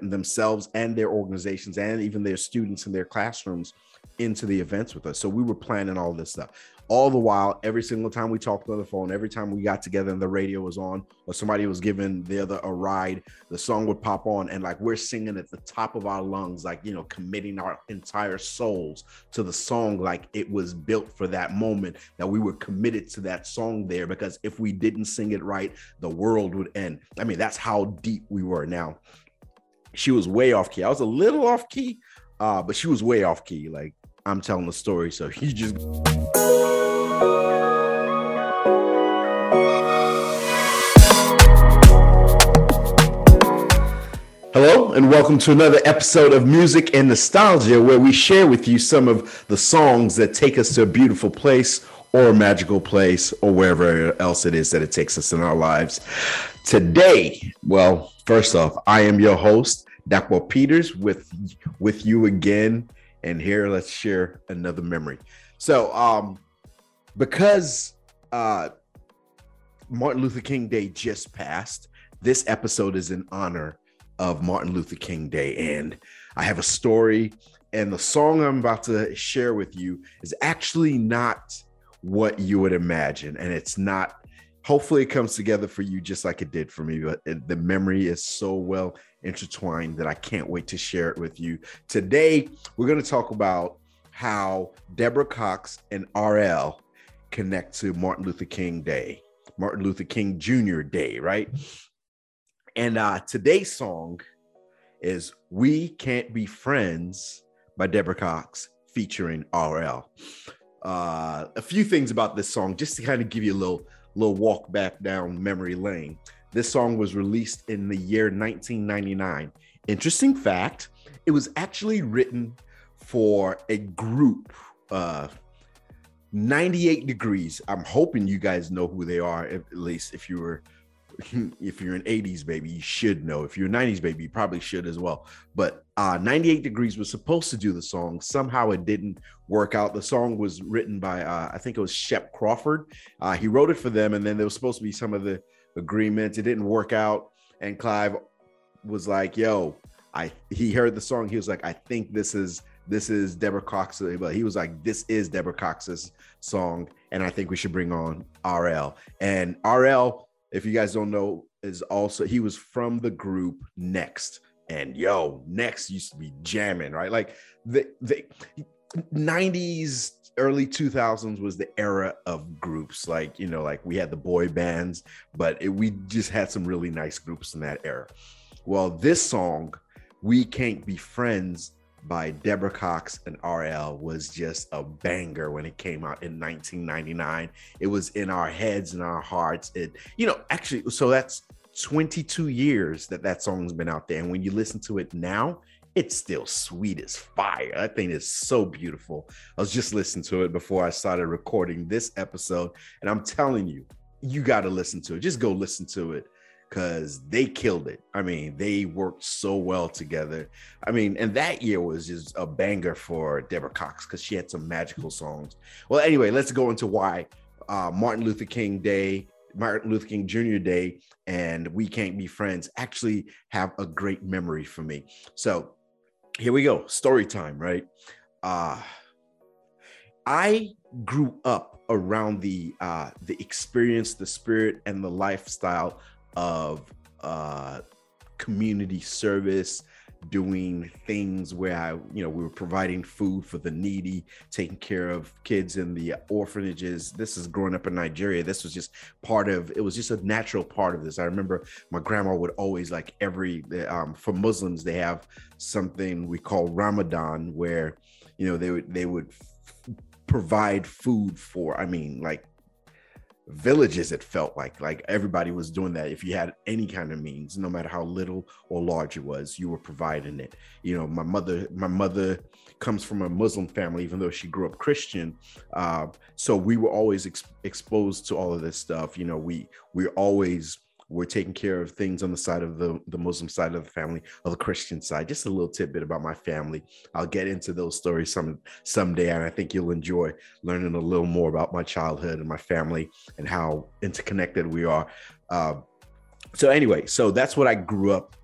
them, themselves and their organizations and even their students in their classrooms into the events with us. So we were planning all this stuff all the while, every single time we talked on the phone, every time we got together and the radio was on, or somebody was giving the other a ride, the song would pop on, and like we're singing at the top of our lungs, like you know, committing our entire souls to the song, like it was built for that moment that we were committed to that song there. Because if we didn't sing it right, the world would end. I mean, that's how deep we were. Now, she was way off key. I was a little off key, uh, but she was way off key. Like I'm telling the story, so you just. Hello, and welcome to another episode of Music and Nostalgia, where we share with you some of the songs that take us to a beautiful place or a magical place or wherever else it is that it takes us in our lives. Today, well, first off, I am your host, Dakwa Peters, with with you again. And here, let's share another memory. So, um, because uh, Martin Luther King Day just passed, this episode is in honor of Martin Luther King Day. And I have a story, and the song I'm about to share with you is actually not what you would imagine. And it's not, hopefully, it comes together for you just like it did for me. But the memory is so well intertwined that I can't wait to share it with you. Today, we're going to talk about how Deborah Cox and RL connect to Martin Luther King Day, Martin Luther King Jr. Day, right? And uh, today's song is We Can't Be Friends by Deborah Cox featuring RL. Uh, a few things about this song, just to kind of give you a little, little walk back down memory lane. This song was released in the year 1999. Interesting fact, it was actually written for a group, uh, 98 Degrees. I'm hoping you guys know who they are, at least if you were if you're an 80s baby, you should know. If you're a 90s baby, you probably should as well. But uh, 98 Degrees was supposed to do the song. Somehow it didn't work out. The song was written by, uh, I think it was Shep Crawford. Uh, he wrote it for them, and then there was supposed to be some of the agreements. It didn't work out. And Clive was like, yo, I he heard the song. He was like, I think this is this is Deborah Cox. But he was like, this is Deborah Cox's song, and I think we should bring on RL. And RL if you guys don't know, is also he was from the group Next. And yo, Next used to be jamming, right? Like the the 90s, early 2000s was the era of groups. Like, you know, like we had the boy bands, but it, we just had some really nice groups in that era. Well, this song, We Can't Be Friends, by Deborah Cox and RL was just a banger when it came out in 1999. It was in our heads and our hearts. It, you know, actually, so that's 22 years that that song's been out there. And when you listen to it now, it's still sweet as fire. That thing is so beautiful. I was just listening to it before I started recording this episode, and I'm telling you, you got to listen to it. Just go listen to it because they killed it. I mean, they worked so well together. I mean, and that year was just a banger for Deborah Cox because she had some magical songs. Well, anyway, let's go into why uh, Martin Luther King Day, Martin Luther King Jr. Day, and We Can't Be Friends actually have a great memory for me. So here we go. Story time, right? Uh, I grew up around the uh, the experience, the spirit, and the lifestyle of uh, community service, doing things where I, you know, we were providing food for the needy, taking care of kids in the orphanages. This is growing up in Nigeria. This was just part of it was just a natural part of this. I remember my grandma would always like every um, for Muslims they have something we call Ramadan where you know they would they would provide food for I mean like villages it felt like like everybody was doing that. If you had any kind of means no matter how little or large it was you were providing it. You know my mother my mother comes from a muslim family even though she grew up christian. Uh, so we were always ex- exposed to all of this stuff. You know we we always we're taking care of things on the side of the, the Muslim side of the family, of the Christian side. Just a little tidbit about my family. I'll get into those stories some someday, and I think you'll enjoy learning a little more about my childhood and my family and how interconnected we are. Uh, so anyway, so that's what I grew up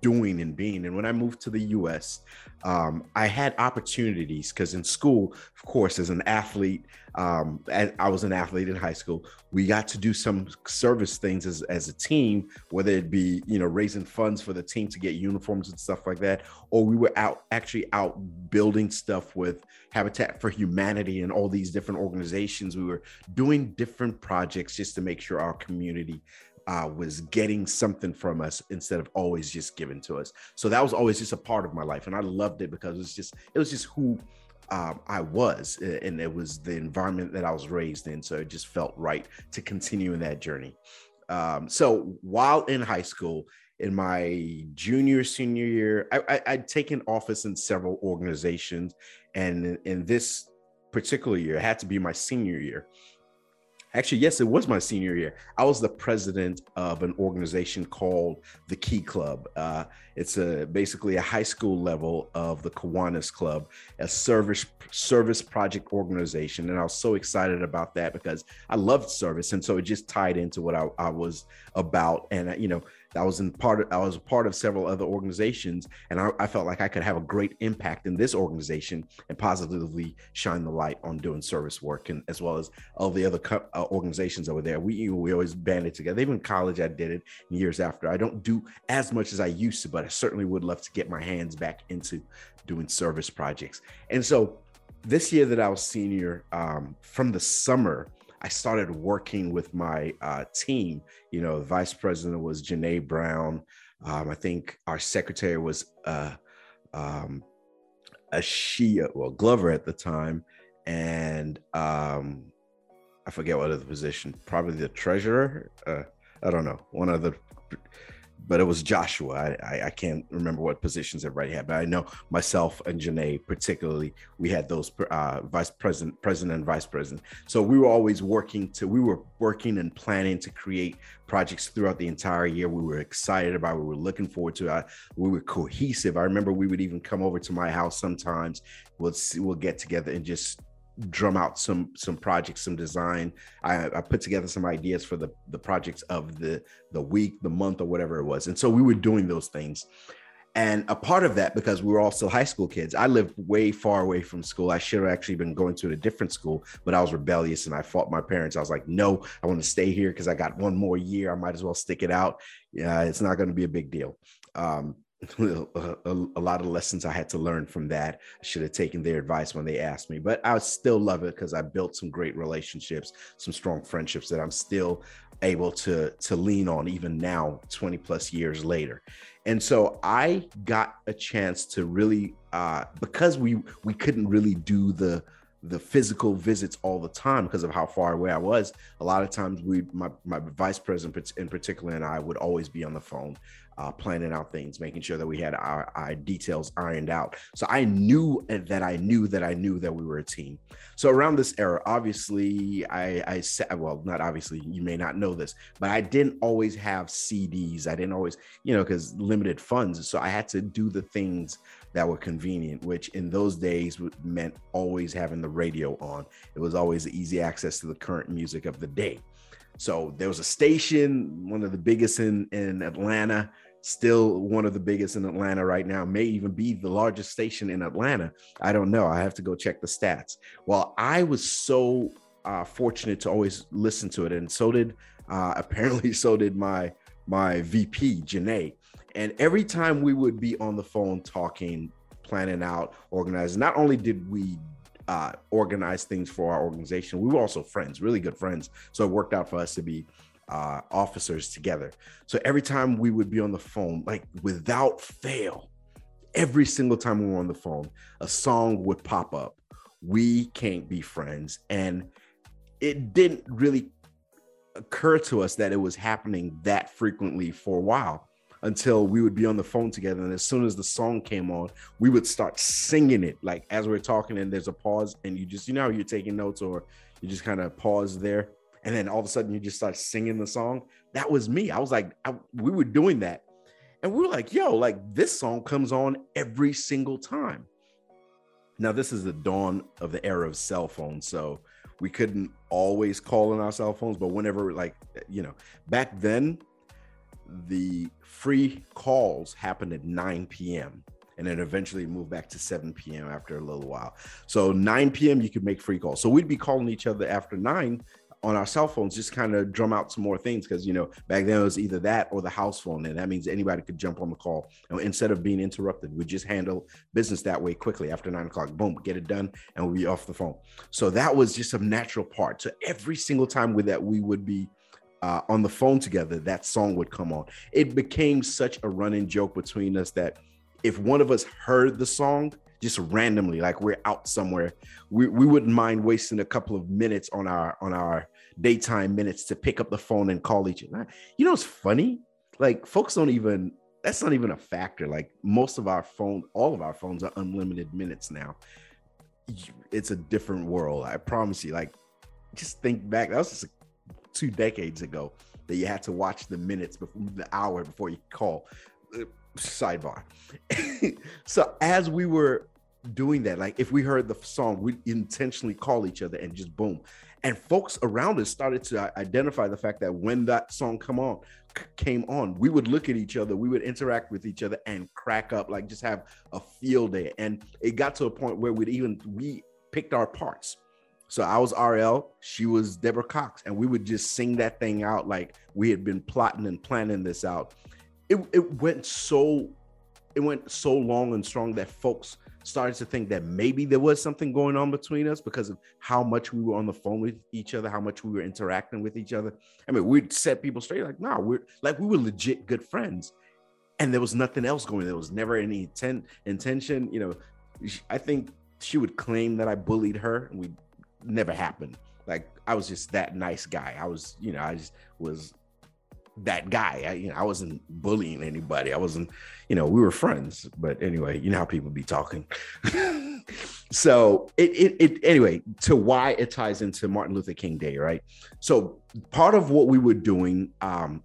doing and being. And when I moved to the US, um, I had opportunities because in school, of course, as an athlete, um, I was an athlete in high school. We got to do some service things as, as a team, whether it be you know raising funds for the team to get uniforms and stuff like that, or we were out actually out building stuff with Habitat for Humanity and all these different organizations. We were doing different projects just to make sure our community uh, was getting something from us instead of always just giving to us. So that was always just a part of my life, and I loved it because it was just it was just who um, I was, and it was the environment that I was raised in. So it just felt right to continue in that journey. Um, so while in high school, in my junior senior year, I, would taken office in several organizations, and in, in this particular year, it had to be my senior year. Actually, yes, it was my senior year. I was the president of an organization called the Key Club. Uh, it's a basically a high school level of the Kiwanis Club, a service service project organization, and I was so excited about that because I loved service, and so it just tied into what I, I was about. And you know, I was in part of, I was a part of several other organizations, and I, I, felt like I could have a great impact in this organization and positively shine the light on doing service work, and as well as all the other co- uh, organizations over there. We we always banded together. Even in college, I did it. years after, I don't do as much as I used to, but I certainly would love to get my hands back into doing service projects. And so, this year that I was senior, um, from the summer I started working with my uh, team. You know, the vice president was Janae Brown. Um, I think our secretary was uh, um, a Shia, well, Glover at the time, and um, I forget what other position, probably the treasurer. Uh, I don't know, one of the but it was Joshua. I, I, I, can't remember what positions everybody had, but I know myself and Janae particularly, we had those uh, vice president, president and vice president. So we were always working to, we were working and planning to create projects throughout the entire year. We were excited about, we were looking forward to. Uh, we were cohesive. I remember we would even come over to my house sometimes. We'll see, we'll get together and just drum out some some projects some design. I, I, put together some ideas for the the projects of the the week the month or whatever it was. And so we were doing those things. And a part of that because we were all still high school kids i lived way far away from school. I should have actually been going to a different school but i was rebellious and i fought my parents. I was like no i want to stay here because i got one more year. I might as well stick it out. Yeah it's not going to be a big deal. Um, a, a, a, lot of lessons I had to learn from that. I should have taken their advice when they asked me, but I still love it because I built some great relationships, some strong friendships that I'm still able to to lean on even now 20 plus years later and so i got a chance to really uh because we we couldn't really do the the physical visits all the time because of how far away I was. A lot of times, we, my, my vice president in particular, and I would always be on the phone uh, planning out things, making sure that we had our, our details ironed out. So I knew that I knew that I knew that we were a team. So around this era, obviously, I, I said, well, not obviously, you may not know this, but I didn't always have CDs. I didn't always, you know, because limited funds. So I had to do the things that were convenient, which in those days meant always having the radio on. It was always easy access to the current music of the day. So there was a station, one of the biggest in in Atlanta, still one of the biggest in Atlanta right now, may even be the largest station in Atlanta. I don't know. I have to go check the stats. Well, I was so uh, fortunate to always listen to it, and so did uh, apparently so did my my VP Janae. And every time we would be on the phone talking, planning out, organizing, not only did we uh, organize things for our organization, we were also friends, really good friends. So it worked out for us to be uh, officers together. So every time we would be on the phone, like without fail, every single time we were on the phone, a song would pop up. We can't be friends. And it didn't really occur to us that it was happening that frequently for a while until we would be on the phone together. And as soon as the song came on, we would start singing it. Like as we're talking, and there's a pause, and you just, you know, you're taking notes or you just kind of pause there and then all of a sudden you just start singing the song. That was me. I was like, I, we were doing that, and we were like, yo, like this song comes on every single time. Now this is the dawn of the era of cell phones, so we couldn't always call on our cell phones, but whenever, like, you know, back then the free calls happened at 9 p.m. and then eventually moved back to 7 p.m. after a little while. So 9 p.m. you could make free calls. So we'd be calling each other after nine on our cell phones, just kind of drum out some more things because you know back then it was either that or the house phone, and that means anybody could jump on the call. And instead of being interrupted, we just handle business that way quickly after nine o'clock. Boom, get it done, and we'll be off the phone. So that was just a natural part. So every single time with that, we would be uh, on the phone together, that song would come on. It became such a running joke between us that if one of us heard the song just randomly, like we're out somewhere, we, we wouldn't mind wasting a couple of minutes on our on our daytime minutes to pick up the phone and call each other. You know, it's funny. Like folks don't even that's not even a factor. Like most of our phone, all of our phones are unlimited minutes now. It's a different world. I promise you. Like, just think back. That was just two decades ago that you had to watch the minutes before the hour before you call. Uh, sidebar. so as we were doing that, like if we heard the song, we intentionally call each other and just boom. And folks around us started to uh, identify the fact that when that song come on came on, we would look at each other, we would interact with each other and crack up, like just have a field day. And it got to a point where we'd even we picked our parts. So I was RL, she was Deborah Cox, and we would just sing that thing out like we had been plotting and planning this out. It it went so it went so long and strong that folks started to think that maybe there was something going on between us because of how much we were on the phone with each other, how much we were interacting with each other. I mean, we'd set people straight like, nah, we're like we were legit good friends. And there was nothing else going. There was never any intent intention. You know, I think she would claim that I bullied her, and we never happened. Like I was just that nice guy. I was, you know, I just was that guy. I, you know, I wasn't bullying anybody. I wasn't, you know, we were friends. But anyway, you know how people be talking. so it, it, it, anyway, to why it ties into Martin Luther King Day, right? So part of what we were doing, um,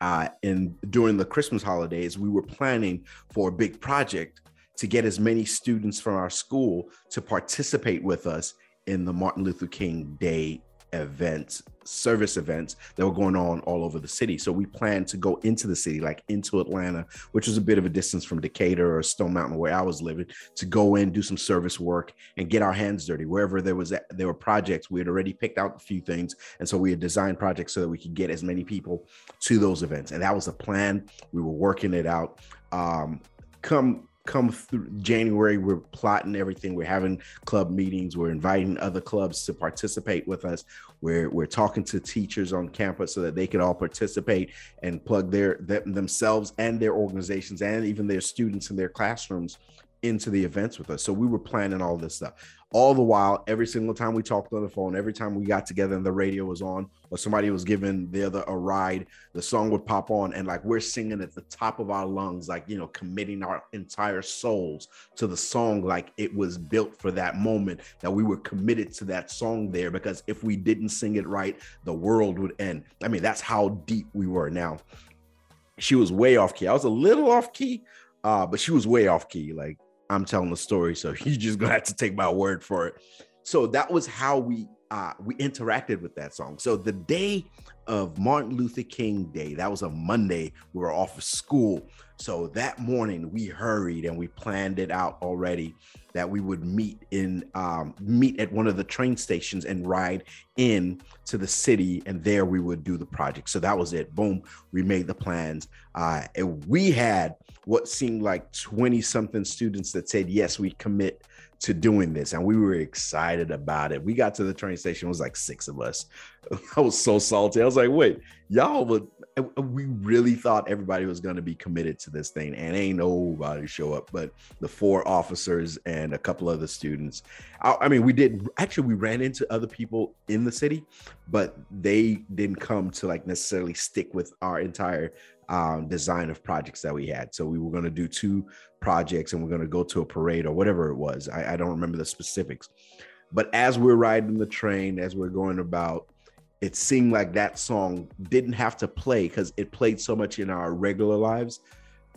uh, in during the Christmas holidays, we were planning for a big project to get as many students from our school to participate with us in the Martin Luther King Day events, service events that were going on all over the city. So we planned to go into the city, like into Atlanta, which was a bit of a distance from Decatur or Stone Mountain, where I was living, to go in, do some service work, and get our hands dirty. Wherever there was there were projects, we had already picked out a few things, and so we had designed projects so that we could get as many people to those events. And that was the plan. We were working it out. Um, come come through January, we're plotting everything. We're having club meetings. We're inviting other clubs to participate with us. We're we're talking to teachers on campus so that they can all participate and plug their them, themselves and their organizations and even their students in their classrooms into the events with us. So we were planning all this stuff. All the while, every single time we talked on the phone, every time we got together and the radio was on, or somebody was giving the other a ride, the song would pop on, and like we're singing at the top of our lungs, like you know, committing our entire souls to the song, like it was built for that moment, that we were committed to that song there, because if we didn't sing it right, the world would end. I mean, that's how deep we were now. She was way off key. I was a little off key, uh, but she was way off key. Like I'm telling the story, so you just gonna have to take my word for it. So that was how we uh, we interacted with that song. So the day of Martin Luther King Day, that was a Monday. We were off of school, so that morning we hurried and we planned it out already that we would meet in um, meet at one of the train stations and ride in to the city, and there we would do the project. So that was it. Boom, we made the plans, uh, and we had what seemed like twenty something students that said yes, we commit to doing this and we were excited about it. We got to the train station it was like six of us. I was so salty. I was like wait y'all would we really thought everybody was going to be committed to this thing and ain't nobody show up but the four officers and a couple of the students I, I mean we did actually we ran into other people in the city but they didn't come to like necessarily stick with our entire um, design of projects that we had. So we were going to do two projects and we're going to go to a parade or whatever it was. I, I don't remember the specifics. But as we're riding the train, as we're going about, it seemed like that song didn't have to play because it played so much in our regular lives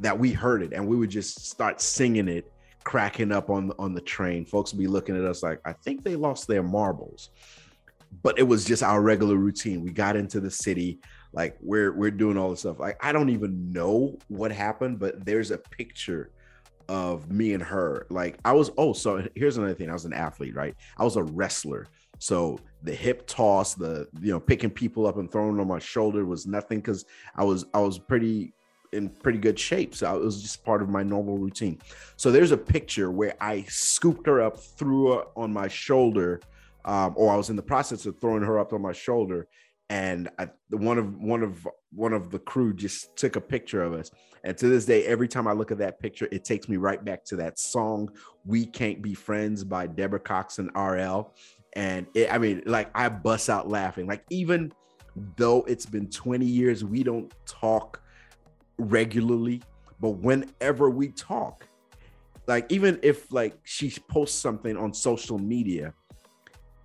that we heard it and we would just start singing it, cracking up on on the train. Folks would be looking at us like, I think they lost their marbles. but it was just our regular routine. We got into the city, like we're we're doing all this stuff. Like I don't even know what happened, but there's a picture of me and her. Like I was oh, so here's another thing. I was an athlete, right? I was a wrestler. So the hip toss, the you know, picking people up and throwing them on my shoulder was nothing because I was I was pretty in pretty good shape. So it was just part of my normal routine. So there's a picture where I scooped her up, threw her on my shoulder, um, or I was in the process of throwing her up on my shoulder, and I, one of one of one of the crew just took a picture of us. And to this day, every time I look at that picture, it takes me right back to that song "We Can't Be Friends" by Deborah Cox and RL. And it, I mean, like I bust out laughing. Like even though it's been 20 years, we don't talk regularly, but whenever we talk, like even if like she posts something on social media,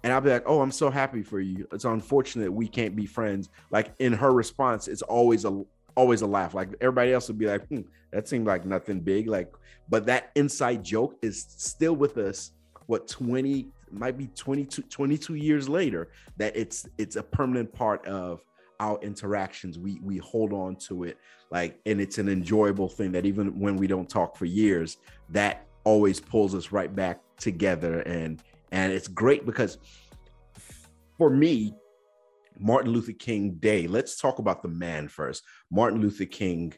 and I'll be like, "Oh, I'm so happy for you. It's unfortunate we can't be friends." Like in her response, it's always a always a laugh. Like everybody else would be like, hmm, "That seemed like nothing big." Like, but that inside joke is still with us. What 20 might be 22 22 years later that it's it's a permanent part of our interactions. We we hold on to it like and it's an enjoyable thing that even when we don't talk for years that always pulls us right back together. And and it's great because for me martin luther king day let's talk about the man first. Martin luther king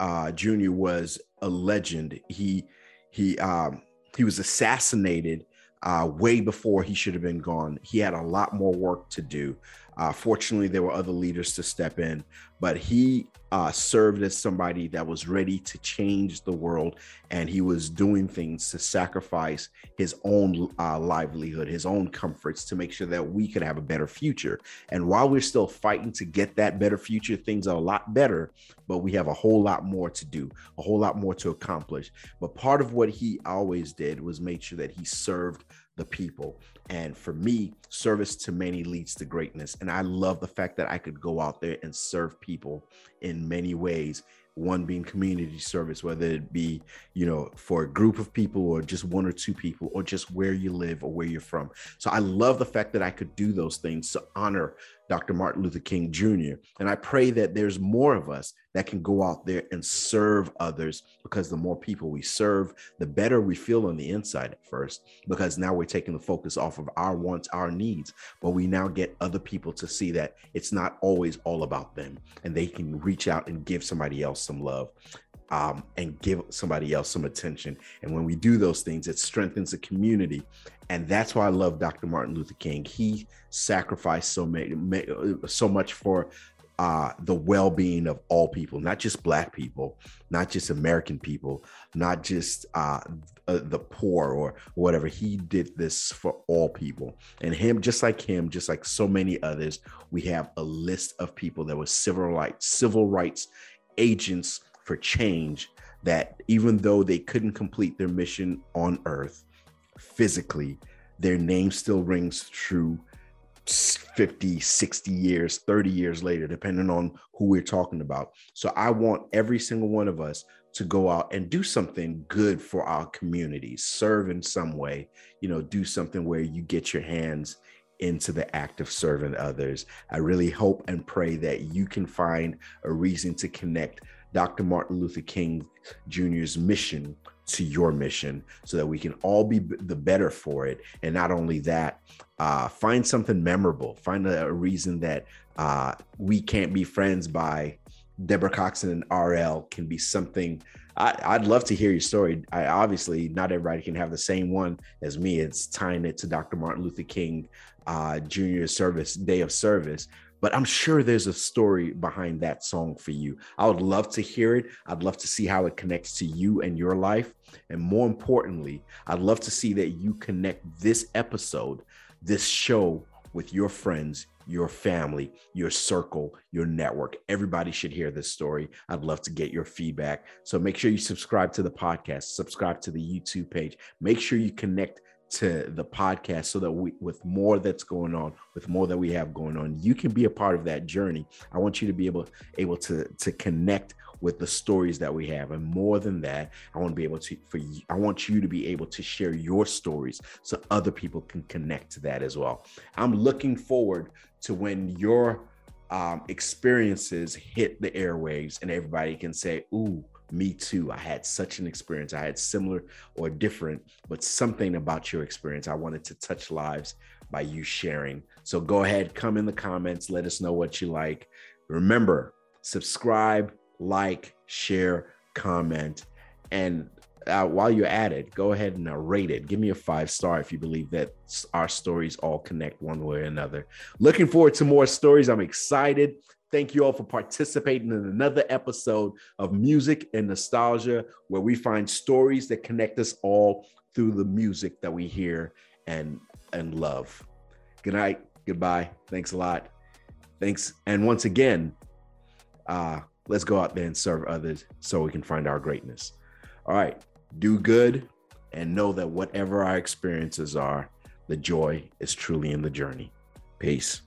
uh, jr was a legend. He he um he was assassinated uh, way before he should have been gone. He had a lot more work to do. Uh, fortunately, there were other leaders to step in, but he uh, served as somebody that was ready to change the world, and he was doing things to sacrifice his own uh, livelihood, his own comforts, to make sure that we could have a better future. And while we're still fighting to get that better future, things are a lot better, but we have a whole lot more to do, a whole lot more to accomplish. But part of what he always did was make sure that he served the people. And for me, service to many leads to greatness. And I love the fact that I could go out there and serve people in many ways one being community service whether it be you know for a group of people or just one or two people or just where you live or where you're from so i love the fact that i could do those things to honor dr martin luther king jr and i pray that there's more of us that can go out there and serve others because the more people we serve the better we feel on the inside at first because now we're taking the focus off of our wants our needs but we now get other people to see that it's not always all about them and they can reach out and give somebody else some love um, and give somebody else some attention. And when we do those things, it strengthens the community. And that's why I love Dr. Martin Luther King. He sacrificed so many, so much for uh, the well-being of all people, not just Black people, not just American people, not just uh, uh, the poor or whatever. He did this for all people, and him, just like him, just like so many others, we have a list of people that were civil rights, civil rights agents for change that even though they couldn't complete their mission on earth physically their name still rings true 50 60 years 30 years later depending on who we're talking about so i want every single one of us to go out and do something good for our community, serve in some way you know do something where you get your hands into the act of serving others. I really hope and pray that you can find a reason to connect Dr. Martin Luther King Jr.'s mission to your mission so that we can all be the better for it. And not only that, uh, find something memorable, find a, a reason that uh, we can't be friends by Deborah Coxon and RL can be something. I, would love to hear your story. I obviously not everybody can have the same one as me. It's tying it to Dr. Martin Luther King uh, Junior Service Day of Service. But I'm sure there's a story behind that song for you. I would love to hear it. I'd love to see how it connects to you and your life. And more importantly, I'd love to see that you connect this episode, this show with your friends, your family, your circle, your network. Everybody should hear this story. I'd love to get your feedback. So make sure you subscribe to the podcast, subscribe to the YouTube page. Make sure you connect to the podcast so that we with more that's going on with more that we have going on you can be a part of that journey. I want you to be able able to to connect with the stories that we have. And more than that i want to be able to for you, i want you to be able to share your stories so other people can connect to that as well. I'm looking forward to when your um, experiences hit the airwaves and everybody can say ooh me too. I had such an experience. I had similar or different, but something about your experience. I wanted to touch lives by you sharing. So go ahead, come in the comments, let us know what you like. Remember, subscribe, like, share, comment, and uh, while you're at it, go ahead and rate it. Give me a five star if you believe that our stories all connect one way or another. Looking forward to more stories. I'm excited. Thank you all for participating in another episode of Music and Nostalgia, where we find stories that connect us all through the music that we hear and and love. Good night. Goodbye. Thanks a lot. Thanks. And once again, uh, let's go out there and serve others so we can find our greatness. All right. Do good and know that whatever our experiences are, the joy is truly in the journey. Peace.